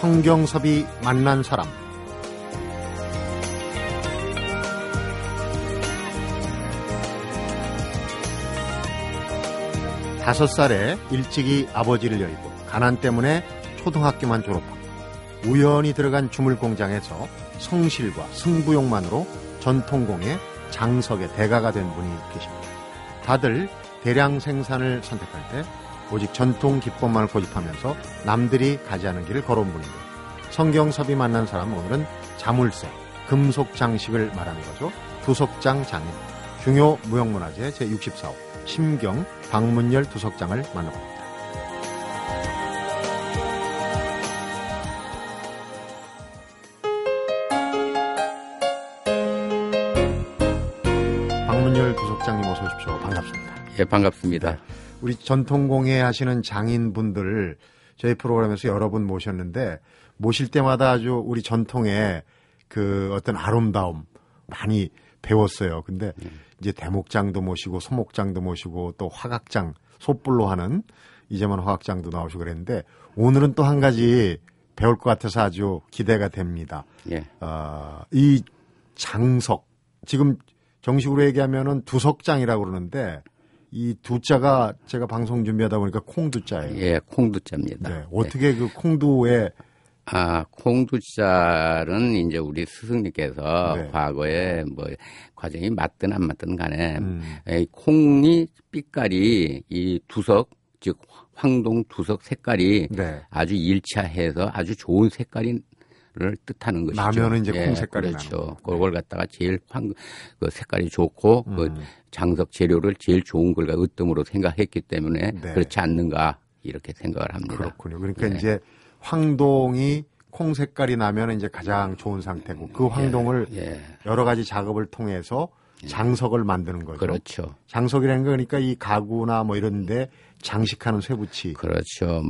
성경섭이 만난 사람 다섯 살에 일찍이 아버지를 열고 가난 때문에 초등학교만 졸업하고 우연히 들어간 주물 공장에서 성실과 승부욕만으로 전통공의 장석의 대가가 된 분이 계십니다. 다들 대량 생산을 선택할 때 오직 전통 기법만을 고집하면서 남들이 가지 않은 길을 걸어온 분인데 성경섭이 만난 사람 오늘은 자물쇠, 금속 장식을 말하는 거죠. 두석장 장인, 중요 무형문화재 제64호 심경 방문열 두석장을 만나봅니다. 방문열 두석장님 어서 오십시오. 반갑습니다. 예, 반갑습니다. 우리 전통공예 하시는 장인분들 저희 프로그램에서 여러 분 모셨는데 모실 때마다 아주 우리 전통의 그 어떤 아름다움 많이 배웠어요. 근데 이제 대목장도 모시고 소목장도 모시고 또 화각장 솥불로 하는 이재만 화각장도 나오시고 그랬는데 오늘은 또 한 가지 배울 것 같아서 아주 기대가 됩니다. 예. 어, 이 장석 지금 정식으로 얘기하면은 두석장이라고 그러는데 이 두자가 제가 방송 준비하다 보니까 콩두자예요. 예, 콩두자입니다. 네, 어떻게 그 콩두에 아, 콩두자는 이제 우리 스승님께서 네. 과거에 뭐 과정이 맞든 안 맞든 간에 음, 이 콩이 빛깔이 이 두석 즉 황동 두석 색깔이 네. 아주 일치해서 아주 좋은 색깔이 를 뜻하는 것이죠. 나면은 이제 예, 콩 색깔이 그렇죠. 그걸 갖다가 제일 황, 그 색깔이 좋고 그 음. 장석 재료를 제일 좋은 걸 으뜸으로 생각했기 때문에 네. 그렇지 않는가 이렇게 생각을 합니다. 그렇군요. 그러니까 네. 이제 황동이 콩 색깔이 나면 이제 가장 좋은 상태고 그 황동을 예, 여러 가지 작업을 통해서 장석을 만드는 거죠. 그렇죠. 장석이라는 거 그러니까 이 가구나 뭐 이런데 장식하는 쇠붙이. 그렇죠.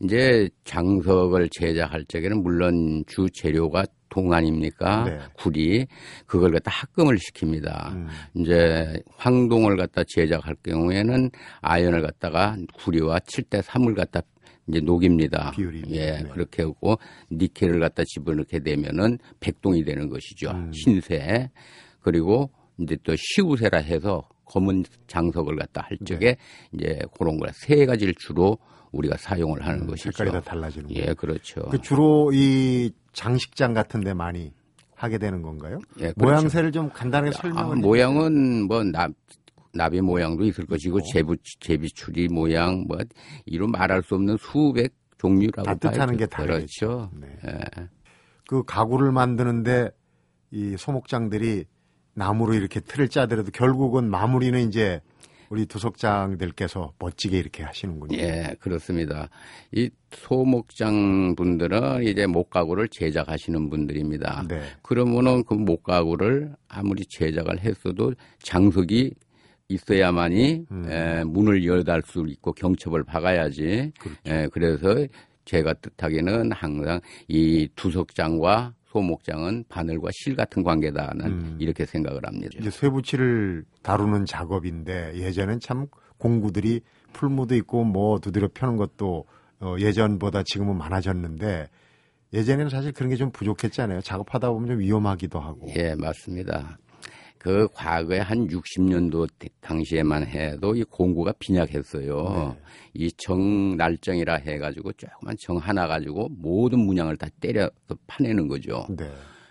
이제 장석을 제작할 적에는 물론 주 재료가 동 아닙니까? 네. 구리 그걸 갖다 합금을 시킵니다. 음. 이제 황동을 갖다 제작할 경우에는 아연을 갖다가 구리와 7대 3을 갖다 이제 녹입니다. 비율이. 예, 네. 그렇게 하고 니켈을 갖다 집어넣게 되면은 백동이 되는 것이죠. 음. 흰새 그리고 이제 또 시우새라 해서 검은 장석을 갖다 할 네. 적에 이제 그런 거라 세 가지를 주로 우리가 사용을 하는 것이죠. 음, 색깔이 다 달라지는 거예요. 예, 그렇죠. 그 주로 이 장식장 같은 데 많이 하게 되는 건가요? 예, 그렇죠. 모양새를 좀 간단하게 아, 설명을 모양은 뭐 나, 나비 모양도 있을 것이고 있고. 제부 제비추리 모양 뭐 이로 말할 수 없는 수백 종류라고 다 뜻하는 봐야죠. 게 다르겠죠. 그렇죠. 네. 예. 그 가구를 만드는데 이 소목장들이 나무로 이렇게 틀을 짜더라도 결국은 마무리는 이제 우리 두석장들께서 멋지게 이렇게 하시는군요. 예, 그렇습니다. 이 소목장 분들은 이제 목가구를 제작하시는 분들입니다. 네. 그러면은 그 목가구를 아무리 제작을 했어도 장석이 있어야만이 음. 에, 문을 열달 수 있고 경첩을 박아야지. 그렇죠. 에, 그래서 제가 뜻하기는 항상 이 두석장과 소목장은 바늘과 실 같은 관계다 는 음. 이렇게 생각을 합니다. 이제 쇠붙이를 다루는 작업인데 예전엔 참 공구들이 풀무도 있고 뭐 두드려 펴는 것도 어, 예전보다 지금은 많아졌는데 예전에는 사실 그런 게 좀 부족했잖아요. 작업하다 보면 좀 위험하기도 하고. 예, 맞습니다. 그 과거에 한 60년도 당시에만 해도 이 공구가 빈약했어요. 이정 날정이라 해가지고 조그만 정 하나 가지고 모든 문양을 다 때려서 파내는 거죠. 네.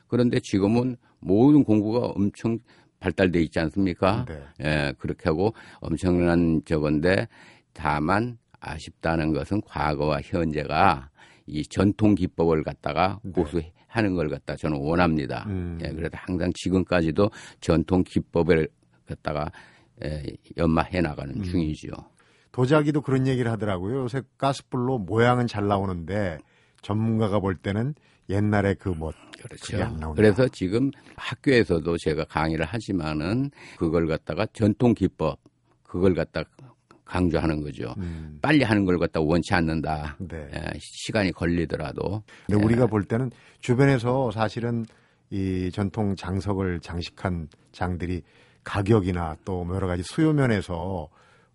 그런데 지금은 모든 공구가 엄청 발달돼 있지 않습니까? 네. 예, 그렇게 하고 엄청난 저건데 다만 아쉽다는 것은 과거와 현재가 이 전통 기법을 갖다가 네. 고수 하는 걸 갖다 저는 원합니다. 음. 예, 그래서 항상 지금까지도 전통 기법을 갖다가 예, 연마해 나가는 음. 중이죠. 도자기도 그런 얘기를 하더라고요. 요새 가스불로 모양은 잘 나오는데 전문가가 볼 때는 옛날에 그뭐안 그렇죠. 그래서 지금 학교에서도 제가 강의를 하지만은 그걸 갖다가 전통 기법 그걸 갖다 강조하는 거죠. 음, 빨리 하는 걸 갖다 원치 않는다. 네. 예, 시간이 걸리더라도. 근데 예. 우리가 볼 때는 주변에서 사실은 이 전통 장석을 장식한 장들이 가격이나 또뭐 여러 가지 수요 면에서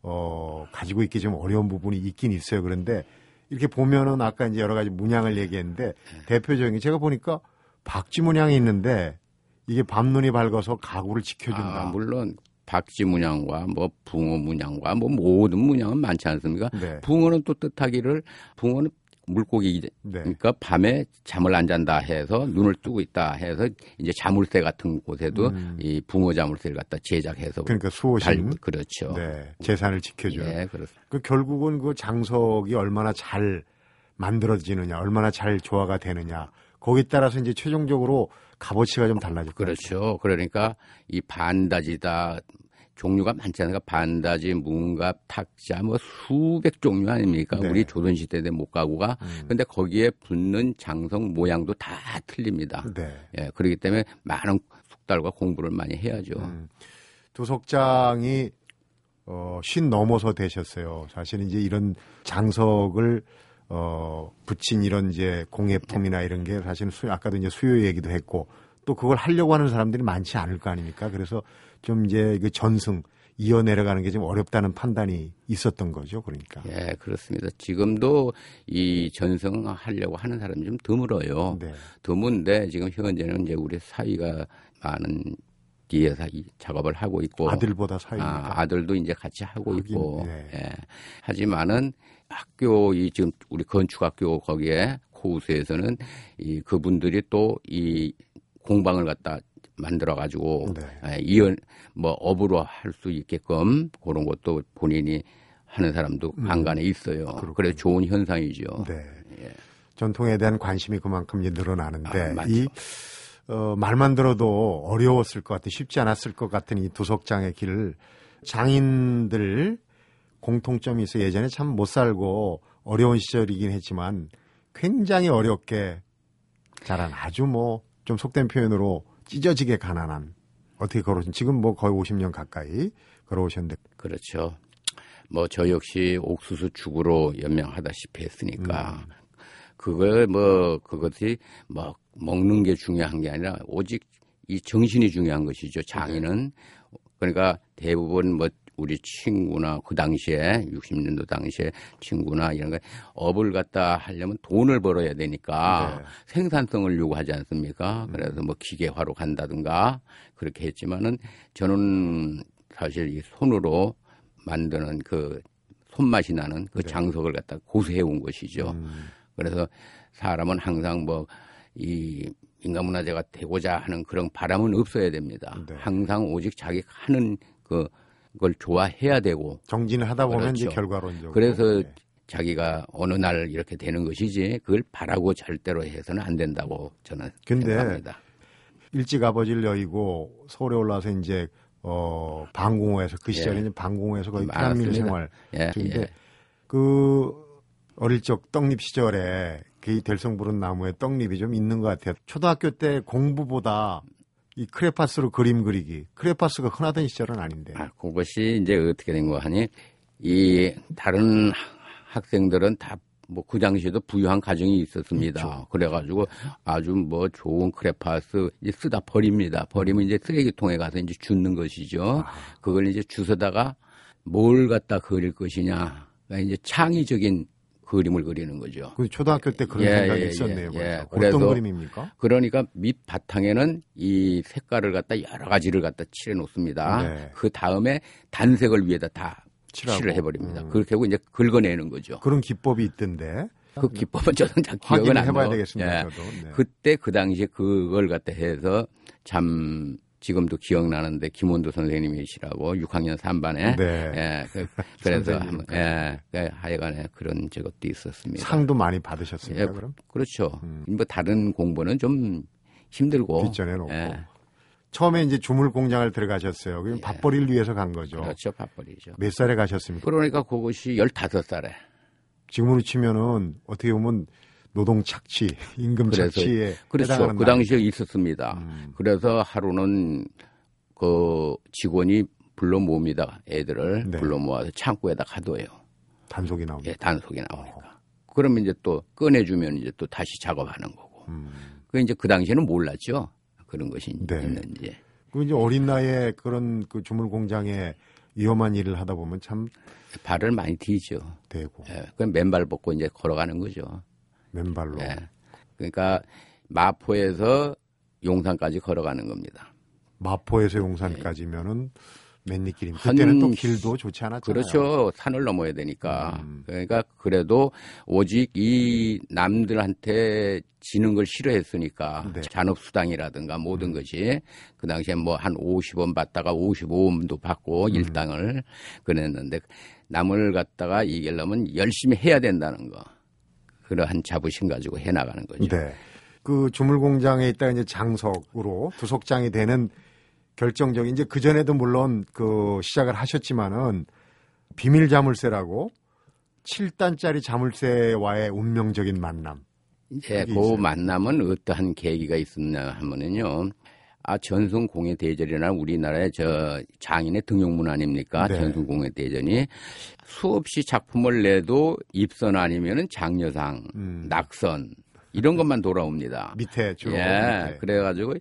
어 가지고 있기 좀 어려운 부분이 있긴 있어요. 그런데 이렇게 보면은 아까 이제 여러 가지 문양을 얘기했는데 대표적인 게 제가 보니까 박쥐 문양이 있는데 이게 밤눈이 밝아서 가구를 지켜준다. 아, 물론 박쥐 문양과 뭐 붕어 문양과 뭐 모든 문양은 많지 않습니까? 네. 붕어는 또 뜻하기를 붕어는 물고기 네. 그러니까 밤에 잠을 안 잔다 해서 눈을 뜨고 있다 해서 이제 자물쇠 같은 곳에도 음. 이 붕어 자물쇠를 갖다 제작해서 그러니까 수호신 그렇죠. 네, 재산을 지켜주는. 예, 그렇습니다. 그 결국은 그 장석이 얼마나 잘 만들어지느냐, 얼마나 잘 조화가 되느냐. 거기에 따라서 이제 최종적으로 값어치가 좀 달라질 거예요. 그렇죠. 그러니까 이 반다지다 종류가 않습니까? 반다지, 문갑, 탁자 뭐 수백 종류 아닙니까? 네. 우리 조선시대 때 목가구가. 음. 근데 거기에 붙는 장석 모양도 다 틀립니다. 네. 예, 그렇기 때문에 많은 숙달과 공부를 많이 해야죠. 음. 두석장이 어, 쉰 넘어서 되셨어요. 사실은 이제 이런 장석을 어, 붙인 이런 이제 공예품이나 이런 게 사실은 수, 아까도 이제 수요 얘기도 했고 또 그걸 하려고 하는 사람들이 많지 않을 거 아닙니까? 그래서 좀 이제 그 전승 이어 내려가는 게 좀 어렵다는 판단이 있었던 거죠. 그러니까. 예, 그렇습니다. 지금도 이 전승하려고 하는 사람이 좀 드물어요. 네. 드문데 지금 현재는 이제 우리 사위가 많은 뒤에서 이 작업을 하고 있고 아들보다 사이니까. 아, 아들도 이제 같이 하고 하긴, 있고 네. 예. 하지만은 학교 이 지금 우리 건축학교 거기에 코우스에서는 이 그분들이 또이 공방을 갖다 만들어 가지고 네. 예, 이연 뭐 업으로 할 수 있게끔 그런 것도 본인이 하는 사람도 간간에 있어요. 음. 그렇군요. 그래 좋은 현상이죠. 네. 예. 전통에 대한 관심이 그만큼 이제 늘어나는데 아. 이 어, 말만 들어도 어려웠을 것 같은 쉽지 않았을 것 같은 이 도석장의 길을 장인들 공통점이 있어 예전에 참 못 살고 어려운 시절이긴 했지만 굉장히 어렵게 자란 아주 뭐 좀 속된 표현으로 찢어지게 가난한 어떻게 걸어오신 지금 뭐 거의 50년 가까이 걸어오셨는데 그렇죠. 뭐 저 역시 옥수수 죽으로 연명하다시피 했으니까 음. 그걸 뭐 그것이 뭐 먹는 게 중요한 게 아니라 오직 이 정신이 중요한 것이죠. 장인은 그러니까 대부분 뭐 우리 친구나 그 당시에 60년도 당시에 친구나 이런 거 업을 갖다 하려면 돈을 벌어야 되니까 네. 생산성을 요구하지 않습니까? 그래서 뭐 기계화로 간다든가 그렇게 했지만은 저는 사실 이 손으로 만드는 그 손맛이 나는 그 네. 장석을 갖다 고수해 온 것이죠. 음, 그래서 사람은 항상 뭐 이 인간문화재가 되고자 하는 그런 바람은 없어야 됩니다. 네. 항상 오직 자기 하는 그 그걸 좋아해야 되고 정진을 하다 보면 이제 그렇죠. 결과론적으로 그래서 네. 자기가 어느 날 이렇게 되는 것이지 그걸 바라고 절대로 해서는 안 된다고 저는 근데 생각합니다. 일찍 아버지를 여의고 서울에 올라와서 이제 어 방공호에서 그 시절에 예. 이제 방공호에서 거의 피난민. 생활 예, 중인데 예. 그 어릴 적 떡잎 시절에 그 될성 부른 나무에 떡잎이 좀 있는 것 같아요. 초등학교 때 공부보다 이 크레파스로 그림 그리기 크레파스가 흔하던 시절은 아닌데 아, 그것이 이제 어떻게 된 거 하니 이 다른 학생들은 다 뭐그 당시에도 부유한 가정이 있었습니다. 있죠. 그래가지고 아주 뭐 좋은 크레파스 이제 쓰다 버립니다. 버리면 이제 쓰레기통에 가서 이제 줍는 것이죠. 그걸 이제 주워다가 뭘 갖다 그릴 것이냐. 그러니까 이제 창의적인 그림을 그리는 거죠. 그 초등학교 때 그런 예, 생각이 예, 있었네요. 예, 벌써. 예. 어떤 그래서 그림입니까? 그러니까 밑 바탕에는 이 색깔을 갖다 여러 가지를 갖다 칠해 놓습니다. 네. 그 다음에 단색을 위에다 다 칠하고. 칠을 해버립니다. 음. 그렇게 하고 이제 긁어내는 거죠. 그런 기법이 있던데 그 기법은 저는 잘 기억은 안 해봐야 나요. 되겠습니다. 예. 네. 그때 그 당시에 그걸 갖다 해서 참 지금도 기억나는데 김원도 선생님이시라고 6학년 3반에 네. 예, 그, 래서. 한번 예, 그 하여간에 그런 저것도 있었습니다. 상도 많이 받으셨습니까? 예, 그럼 그렇죠. 음. 뭐 다른 공부는 좀 힘들고 뒷전에 놓고 예, 처음에 이제 주물 공장을 들어가셨어요. 그럼 밥벌이를 위해서 간 거죠. 그렇죠, 밥벌이죠. 몇 살에 가셨습니까? 그러니까 그것이 15살에 지금으로 치면은 어떻게 보면 노동 착취, 임금 그래서- 착취에 그렇죠. 그. 당시에 있었습니다. 음. 그래서 하루는 그 직원이 불러 모읍니다. 애들을 네. 불러 모아서 창고에다 가둬요. 단속이 나옵니다. 예, 단속이 나오니까. 그러면 이제 또 꺼내주면 이제 또 다시 작업하는 거고. 음. 그 이제 그 당시에는 몰랐죠. 그런 것이 네. 있는지. 그 이제 어린 나이에 그런 그 주물 공장에 위험한 일을 하다 보면 참 발을 많이 뒤죠. 되고 예, 그럼 맨발 벗고 이제 걸어가는 거죠. 맨발로 예. 그러니까 마포에서 용산까지 걸어가는 겁니다. 마포에서 용산까지면은 맨니길임. 한 그때는 또 길도 좋지 않았잖아요. 그렇죠. 산을 넘어야 되니까. 음. 그러니까 그래도 오직 이 남들한테 지는 걸 싫어했으니까 네. 잔업수당이라든가 모든 것이 그 당시에 뭐 한 50원 받다가 55원도 받고 음. 일당을 그랬는데 남을 갖다가 이기려면 열심히 해야 된다는 거. 그러한 자부심 가지고 해 나가는 거죠. 네. 그 주물공장에 있다 이제 장석으로 두석장이 되는 결정적인 이제 그 전에도 물론 그 시작을 하셨지만은 비밀 자물쇠라고 7단짜리 자물쇠와의 운명적인 만남. 이제 그게 그 있어요. 만남은 어떠한 계기가 있었냐 하면은요. 아, 전순공예 대전이나 우리나라의 저 장인의 등용문 아닙니까? 네. 전순공예 대전이 수없이 작품을 내도 입선 아니면은 장려상, 음. 낙선 이런 것만 돌아옵니다. 밑에 주로. 예. 밑에. 그래가지고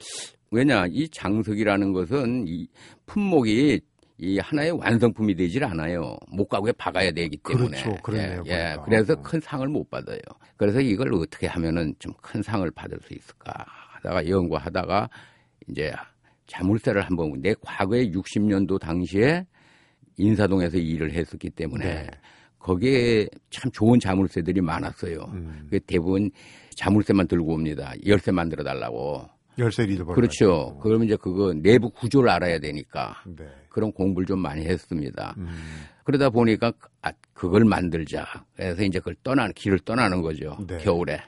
왜냐 이 장석이라는 것은 이 품목이 이 하나의 완성품이 되질 않아요. 목가구에 박아야 되기 때문에. 그렇죠. 그러네요, 예, 예. 보니까. 그래서 어. 큰 상을 못 받아요. 그래서 이걸 어떻게 하면은 좀 큰 상을 받을 수 있을까 하다가 연구하다가 이제 자물쇠를 한번 내 과거에 60년도 당시에 인사동에서 일을 했었기 때문에 네. 거기에 참 좋은 자물쇠들이 많았어요. 음. 그 대부분 자물쇠만 들고 옵니다. 열쇠 만들어 달라고. 열쇠를 잃어버려. 그렇죠. 그러면 이제 그거 내부 구조를 알아야 되니까 네. 그런 공부를 좀 많이 했습니다. 음. 그러다 보니까 아, 그걸 만들자. 그래서 이제 그걸 떠나는 길을 떠나는 거죠. 네. 겨울에.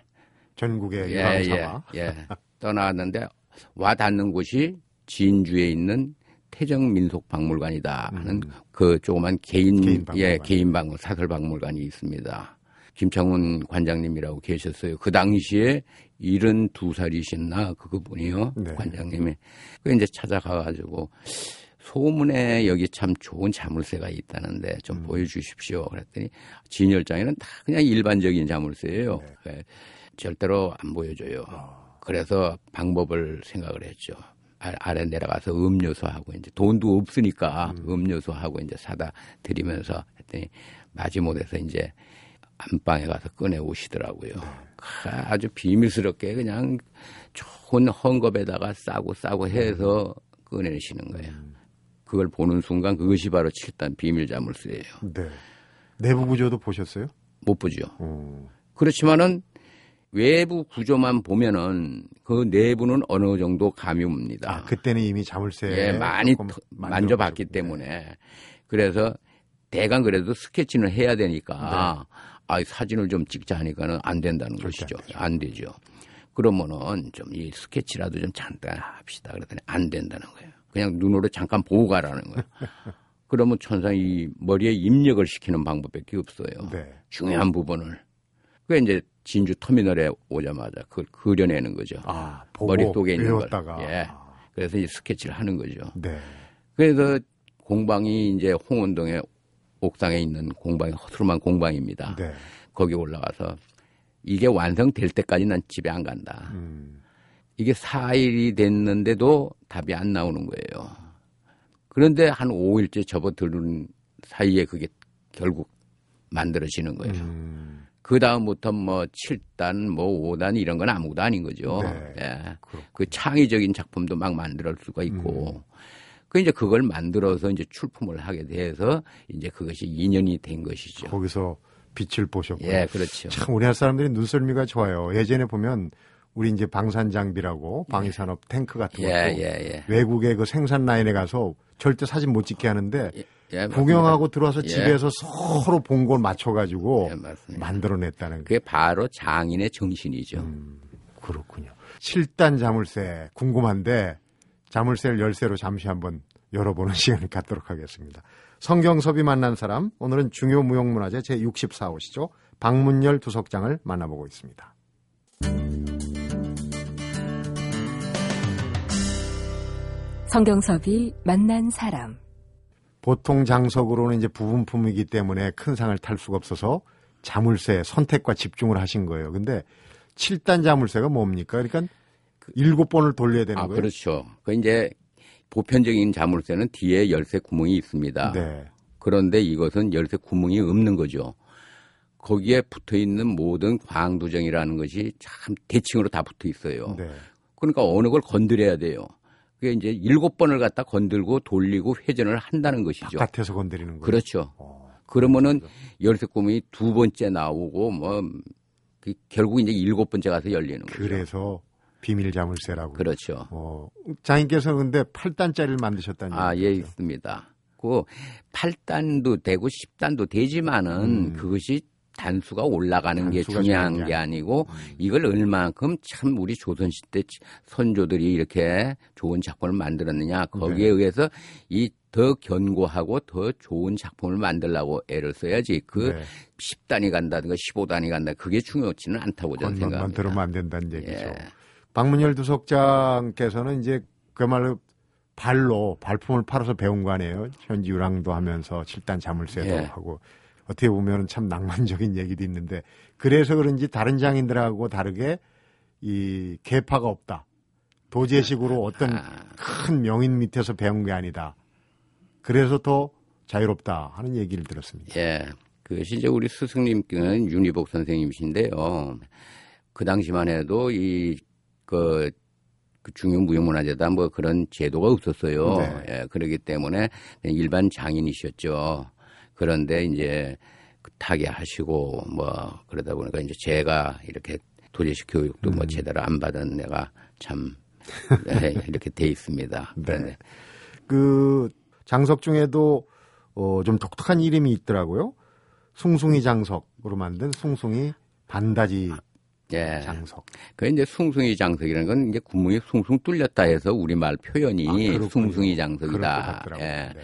전국의 예, 예, 삼아. 예. 떠나왔는데 와 닿는 곳이 진주에 있는 태정 민속 박물관이다 하는 음. 그 조그만 개인, 개인 박물관. 예 개인 박물 사설 박물관이 있습니다. 김창훈 관장님이라고 계셨어요. 그 당시에 72살이셨나 그분이요 네. 관장님이 그 이제 찾아가가지고 소문에 여기 참 좋은 자물쇠가 있다는데 좀 음. 보여주십시오. 그랬더니 진열장에는 다 그냥 일반적인 자물쇠예요. 네. 예, 절대로 안 보여줘요. 아. 그래서 방법을 생각을 했죠. 아- 아래 내려가서 음료수하고 이제 돈도 없으니까 음. 료수하고 이제 사다 드리면서 했더니 마지못해서 이제 안방에 가서 꺼내 오시더라고요. 아주 비밀스럽게 그냥 좋은 헝겊에다가 싸고 싸고 해서 꺼내시는 거예요. 그걸 보는 순간 그것이 바로 7단 비밀 자물쇠예요. 네. 내부 구조도 보셨어요? 못 보죠. 어. 그렇지만은 외부 구조만 보면은 그 내부는 어느 정도 감이 옵니다. 아, 그때는 이미 자물쇠 예, 많이 만져봤기 보셨군요. 때문에 그래서 대강 그래도 스케치는 해야 되니까 아 사진을 좀 찍자 하니까는 안 된다는 네. 것이죠. 안 되죠. 그러면은 좀 이 스케치라도 좀 잠깐 합시다. 그랬더니 안 된다는 거예요. 그냥 눈으로 잠깐 보고 가라는 거예요. 그러면 천상 이 머리에 입력을 시키는 방법밖에 없어요. 네. 중요한 부분을. 그 이제 진주 터미널에 오자마자 그걸 그려내는 거죠. 아, 머릿속에 있는 외웠다가. 걸. 예. 그래서 이제 스케치를 하는 거죠. 네. 그래서 공방이 이제 홍원동에 옥상에 있는 공방이 허술한 공방입니다. 네. 거기 올라가서 이게 완성될 때까지 난 집에 안 간다. 음. 이게 4일이 됐는데도 답이 안 나오는 거예요. 그런데 한 5일째 접어드는 사이에 그게 결국 만들어지는 거예요. 음. 그 다음부터 뭐 7단, 뭐 5단 이런 건 아무것도 아닌 거죠. 네. 예. 그 창의적인 작품도 막 만들 수가 있고. 그 이제 그걸 만들어서 이제 출품을 하게 돼서 이제 그것이 인연이 된 것이죠. 거기서 빛을 보셨고. 예, 그렇죠. 참 우리나라 사람들이 눈썰미가 좋아요. 예전에 보면 우리 이제 방산 장비라고 방위 산업 탱크 같은 것도 예, 예, 예. 외국의 그 생산 라인에 가서 절대 사진 못 찍게 하는데 예, 예, 구경하고 들어와서 예. 집에서 서로 본 걸 맞춰가지고 예, 맞습니다. 만들어냈다는 게 그게 바로 장인의 정신이죠. 음. 그렇군요. 7단 자물쇠 궁금한데 자물쇠를 열쇠로 잠시 한번 열어보는 시간을 갖도록 하겠습니다. 성경섭이 만난 사람 오늘은 중요 무형문화재 제64호시죠. 박문열 두석장을 만나보고 있습니다. 성경섭이 만난 사람. 보통 장석으로는 이제 부분품이기 때문에 큰 상을 탈 수가 없어서 자물쇠 선택과 집중을 하신 거예요. 근데 7단 자물쇠가 뭡니까? 그러니까 일곱 번을 돌려야 되는 아, 거예요. 그렇죠. 그 이제 보편적인 자물쇠는 뒤에 열쇠 구멍이 있습니다. 네. 그런데 이것은 열쇠 구멍이 없는 거죠. 거기에 붙어 있는 모든 광두정이라는 것이 참 대칭으로 다 붙어 있어요. 네. 그러니까 어느 걸 건드려야 돼요. 그게 이제 일곱 번을 갖다 건들고 돌리고 회전을 한다는 것이죠. 바깥에서 건드리는 거예요. 그렇죠. 어, 그러면은 열쇠 구멍이 두 번째 나오고 뭐 그 결국 이제 일곱 번째 가서 열리는 거죠. 그래서 비밀 자물쇠라고. 그렇죠. 어, 장인께서 근데 8단짜리를 만드셨다는 아, 예, 얘기죠? 있습니다. 그 8단도 되고 10단도 되지만은 음. 그것이 단수가 올라가는 게 단수가 중요한 중요한 게게 아니고 음. 이걸 얼마만큼 참 우리 조선시대 선조들이 이렇게 좋은 작품을 만들었느냐 거기에 네. 의해서 이 더 견고하고 더 좋은 작품을 만들려고 애를 써야지 그 네. 10단이 간다든가 15단이 간다 그게 중요치는 않다고 저는 생각합니다. 들으면 안 된다는 얘기죠. 예. 박문열 두석장께서는 이제 그야말로 발로 발품을 팔아서 배운 거 아니에요. 현지 유랑도 하면서 7단 자물쇠도 예. 하고 어떻게 보면 참 낭만적인 얘기도 있는데 그래서 그런지 다른 장인들하고 다르게 이 계파가 없다. 도제식으로 어떤 아, 큰 명인 밑에서 배운 게 아니다. 그래서 더 자유롭다 하는 얘기를 들었습니다. 예. 그것이 이제 우리 스승님께는 윤희복 선생님이신데요. 그 당시만 해도 이, 그, 그 중요 무형문화재다 뭐 그런 제도가 없었어요. 네. 예, 그러기 때문에 일반 장인이셨죠. 그런데 이제 그 타계하시고 뭐 그러다 보니까 이제 제가 이렇게 도제식 교육도 음. 뭐 제대로 안 받은 내가 참 예, 이렇게 돼 있습니다. 네. 그 장석 중에도 어, 좀 독특한 이름이 있더라고요. 숭숭이 장석으로 만든 숭숭이 반다지 예. 장석. 그 이제 숭숭이 장석이라는 건 이제 구멍이 숭숭 뚫렸다 해서 우리말 표현이 아. 숭숭이 장석이다. 예. 네.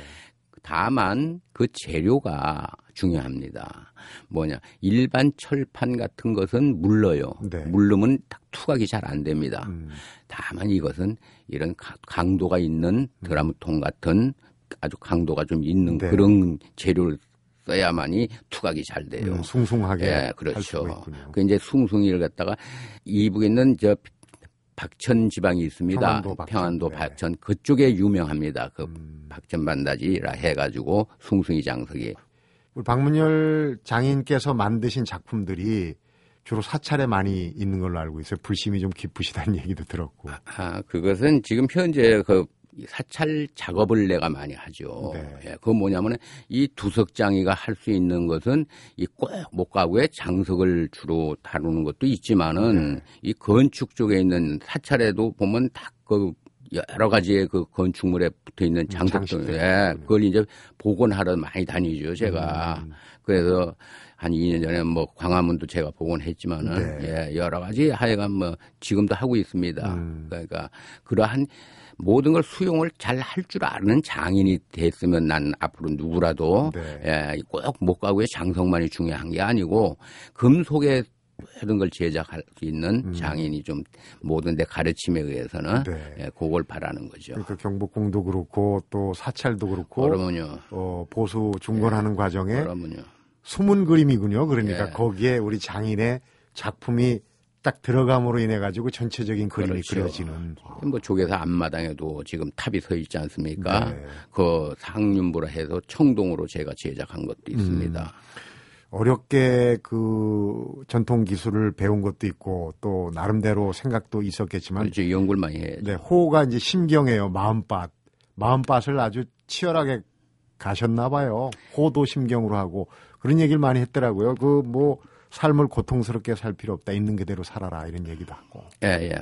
다만 그 재료가 중요합니다. 뭐냐 일반 철판 같은 것은 물러요. 네. 물르면 딱 투각이 잘 안 됩니다. 음, 다만 이것은 이런 가- 강도가 있는 드라무통 같은 아주 강도가 좀 있는 네. 그런 재료를 써야만이 투각이 잘 돼요. 음, 숭숭하게 예, 할 그렇죠. 그 이제 숭숭이를 갖다가 이북에 있는 저 박천 지방이 있습니다. 평안도 박천. 평안도 네. 박천 그쪽에 유명합니다. 그 음. 박천 반다지라 해가지고 숭숭이 장석이 우리 박문열 장인께서 만드신 작품들이 주로 사찰에 많이 있는 걸로 알고 있어요. 불심이 좀 깊으시다는 얘기도 들었고. 아 그것은 지금 현재 그 사찰 작업을 내가 많이 하죠. 네. 예, 그건 뭐냐면 이 두석장이가 할 수 있는 것은 이 꼭 목가구에 장석을 주로 다루는 것도 있지만은 네. 이 건축 쪽에 있는 사찰에도 보면 다그 여러 가지의 그 건축물에 붙어 있는 장석들, 장식들이 예. 그걸 이제 복원하러 많이 다니죠, 제가. 음. 그래서 한 2년 전에 뭐 광화문도 제가 복원했지만은 네. 예, 여러 가지 하여간 뭐 지금도 하고 있습니다. 음. 그러니까 그러한 모든 걸 수용을 잘 할 줄 아는 장인이 됐으면 난 앞으로 누구라도 네. 예, 꼭 목가구의 장성만이 중요한 게 아니고 금속에 모든 걸 제작할 수 있는 음. 장인이 좀 모든 데 가르침에 의해서는 네. 예, 그걸 바라는 거죠. 그러니까 경복궁도 그렇고 또 사찰도 그렇고 그러면요. 어, 보수 중건하는 과정에 그러면요. 숨은 그림이군요. 그러니까 예. 거기에 우리 장인의 작품이 딱 들어감으로 인해 가지고 전체적인 그림이 그렇죠. 그려지는. 뭐 쪽에서 앞마당에도 지금 탑이 서 있지 않습니까? 네. 그 상륜부라 해서 청동으로 제가 제작한 것도 있습니다. 음. 어렵게 그 전통 기술을 배운 것도 있고 또 나름대로 생각도 있었겠지만 그렇죠. 연구를 많이 해야죠. 네, 호가 이제 심경이에요. 마음밭. 마음밭을 아주 치열하게 가셨나 봐요. 호도 심경으로 하고 그런 얘기를 많이 했더라고요. 그 뭐 삶을 고통스럽게 살 필요 없다. 있는 그대로 살아라. 이런 얘기도 하고. 예, 예.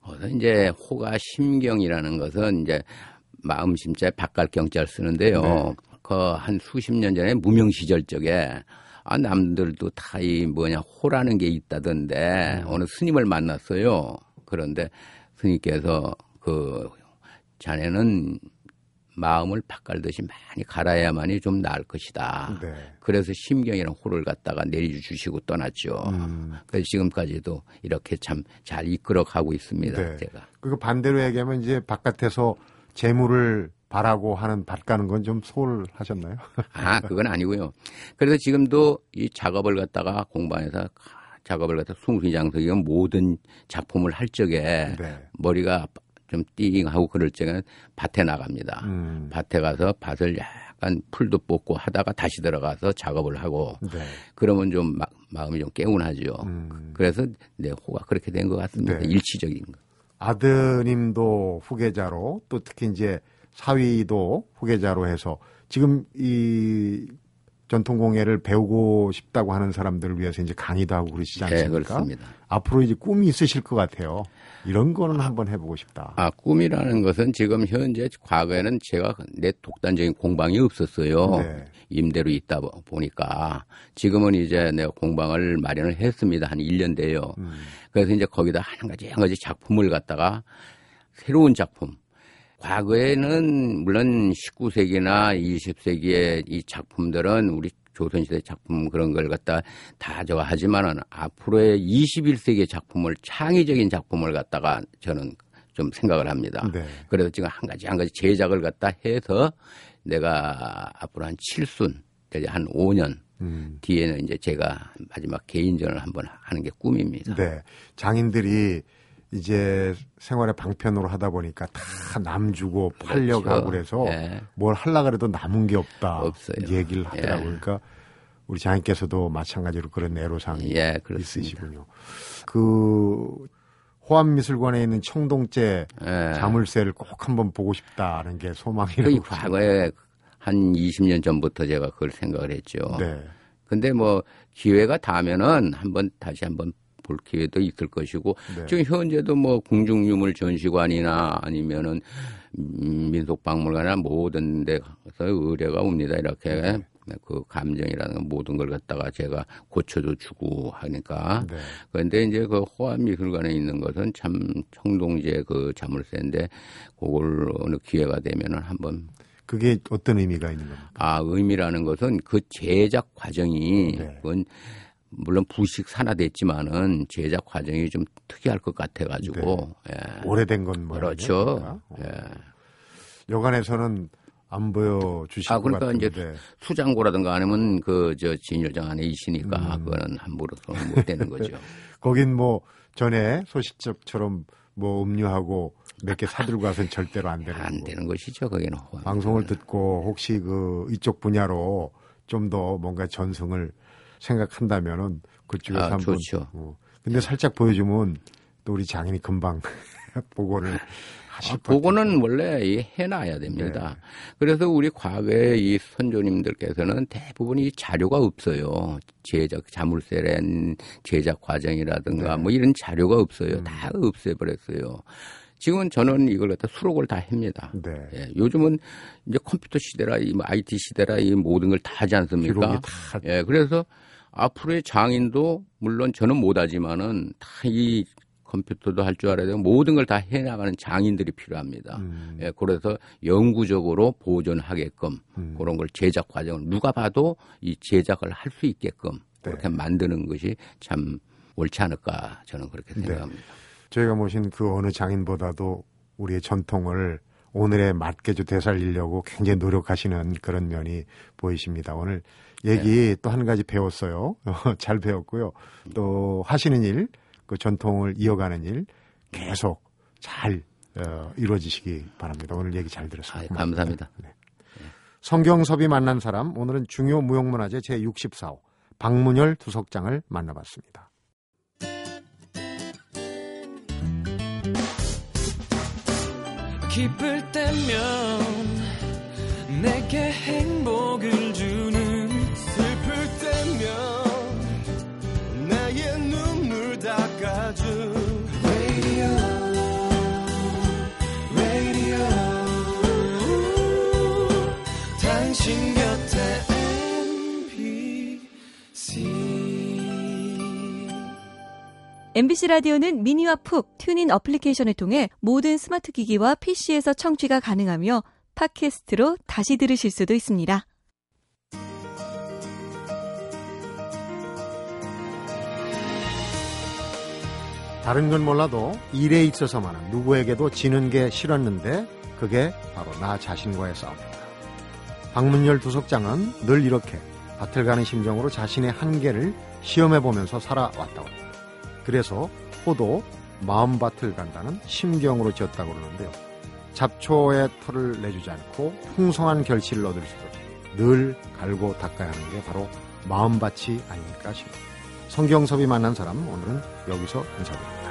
거기서 이제 호가 심경이라는 것은 이제 마음 심자에 바깥 경자를 쓰는데요. 네. 그한 수십 년 전에 무명 시절 적에 아 남들도 다 이 뭐냐 호라는 게 있다던데 음. 어느 스님을 만났어요. 그런데 스님께서 그 자네는 마음을 밭갈듯이 많이 갈아야만이 좀 나을 것이다. 네. 그래서 심경이랑 호를 갖다가 내려주시고 떠났죠. 음. 그래서 지금까지도 이렇게 참 잘 이끌어 가고 있습니다. 네. 제가. 그리고 반대로 얘기하면 이제 바깥에서 재물을 바라고 하는 밭 가는 건 좀 소홀하셨나요? 아, 그건 아니고요. 그래서 지금도 이 작업을 갖다가 공방에서 작업을 갖다 숭숭이 장석이가 모든 작품을 할 적에 네. 머리가 좀 띵하고 그럴 적에는 밭에 나갑니다. 음. 밭에 가서 밭을 약간 풀도 뽑고 하다가 다시 들어가서 작업을 하고 네. 그러면 좀 마, 마음이 좀 개운하죠. 음. 그래서 내 호가 그렇게 된 것 같습니다. 네. 일치적인 거. 아드님도 후계자로 또 특히 이제 사위도 후계자로 해서 지금 이 전통 공예를 배우고 싶다고 하는 사람들을 위해서 이제 강의도 하고 그러시지 네, 않습니까? 그렇습니다. 앞으로 이제 꿈이 있으실 것 같아요. 이런 거는 한번 해보고 싶다. 아, 꿈이라는 것은 지금 현재 과거에는 제가 내 독단적인 공방이 없었어요. 네. 임대로 있다 보- 보니까 지금은 이제 내가 공방을 마련을 했습니다. 한 1년 돼요. 음. 그래서 이제 거기다 한 가지 한 가지 작품을 갖다가 새로운 작품. 과거에는 물론 19세기나 20세기의 이 작품들은 우리 조선시대 작품 그런 걸 갖다 다 저거 하지만은 앞으로의 21세기 작품을 창의적인 작품을 갖다가 저는 좀 생각을 합니다. 네. 그래서 지금 한 가지 한 가지 제작을 갖다 해서 내가 앞으로 한 7순, 이제 한 5년 음. 뒤에는 이제 제가 마지막 개인전을 한번 하는 게 꿈입니다. 네. 장인들이 이제 생활의 방편으로 하다 보니까 다 남 주고 팔려가고 그렇죠. 그래서 예. 뭘 하려 그래도 남은 게 없다. 없어요. 얘기를 하더라고요. 예. 그러니까 우리 장인께서도 마찬가지로 그런 애로사항이 예. 있으시군요. 그 호암미술관에 있는 청동제 예. 자물쇠를 꼭 한번 보고 싶다는 게그 소망이라고. 과거에 한 20년 전부터 제가 그걸 생각을 했죠. 네. 근데 뭐 기회가 닿으면은 한번 다시 한번 볼 기회도 있을 것이고 네. 지금 현재도 뭐 궁중유물 전시관이나 아니면은 음, 민속박물관이나 모든 데 가서 의뢰가 옵니다. 이렇게 네. 그 감정이라는 모든 걸 갖다가 제가 고쳐도 주고 하니까 네. 그런데 이제 그 호암미술관에 있는 것은 참 청동제 그 자물쇠인데 그걸 어느 기회가 되면은 한번 그게 어떤 의미가 있는 겁니까? 아 의미라는 것은 그 제작 과정이 네. 그건 물론 부식 산화됐지만은 제작 과정이 좀 특이할 것 같아가지고 예. 오래된 건 뭐예요? 그렇죠. 예. 여관에서는 안 보여 주실 아, 것 그러니까 이제 같은데. 수장고라든가 아니면 그 저 진열장 안에 있으니까 음. 그거는 함부로서 못 되는 거죠. 거긴 뭐 전에 소식적처럼 뭐 음료하고 몇 개 사들고 가서는 절대로 안 되는 안 거고. 되는 것이죠. 거기는. 방송을 듣고 혹시 그 이쪽 분야로 좀 더 뭔가 전승을 생각한다면은 그쪽에서 아, 한번. 좋죠. 어. 근데 살짝 보여주면 또 우리 장인이 금방 보고를 하실 아, 것 같아요. 그거는 원래 이 해놔야 됩니다. 그래서 우리 과거에 이 선조님들께서는 대부분 이 자료가 없어요. 제작 자물쇠란 제작 과정이라든가 네. 뭐 이런 자료가 없어요. 음. 다 없애버렸어요. 지금은 저는 이걸 갖다 수록을 다 합니다. 네. 예, 요즘은 이제 컴퓨터 시대라 이뭐 IT 시대라 이 모든 걸 다 하지 않습니까? 기록이 다 예, 그래서 앞으로의 장인도 물론 저는 못하지만은 다 이 컴퓨터도 할 줄 알아야 되고 모든 걸 다 해나가는 장인들이 필요합니다. 음, 예, 그래서 영구적으로 보존하게끔 음. 그런 걸 제작 과정을 누가 봐도 이 제작을 할 수 있게끔 네. 그렇게 만드는 것이 참 옳지 않을까 저는 그렇게 네. 생각합니다. 저희가 모신 그 어느 장인보다도 우리의 전통을 오늘에 맞게 좀 되살리려고 굉장히 노력하시는 그런 면이 보이십니다. 오늘 얘기 네. 또한 가지 배웠어요. 잘 배웠고요. 또 하시는 일, 그 전통을 이어가는 일 계속 잘 어, 이루어지시기 바랍니다. 오늘 얘기 잘 아, 들었습니다. 감사합니다. 성경섭이 만난 사람 오늘은 중요 무형문화재 제64호 박문열 두석장을 만나봤습니다. 기쁠 때면 내게 행복을 주는 MBC 라디오는 미니와 푹, TuneIn 어플리케이션을 통해 모든 스마트 기기와 PC에서 청취가 가능하며 팟캐스트로 다시 들으실 수도 있습니다. 다른 건 몰라도 일에 있어서만은 누구에게도 지는 게 싫었는데 그게 바로 나 자신과의 싸움이다. 박문열 두석장은 늘 이렇게 밭을 가는 심정으로 자신의 한계를 시험해 보면서 살아왔다고 합니다. 그래서 호도 마음밭을 간다는 심경으로 지었다고 그러는데요. 잡초의 털을 내주지 않고 풍성한 결실을 얻을 수 있도록 늘 갈고 닦아야 하는 게 바로 마음밭이 아닙니까 싶습니다. 성경섭이 만난 사람 오늘은 여기서 인사드립니다.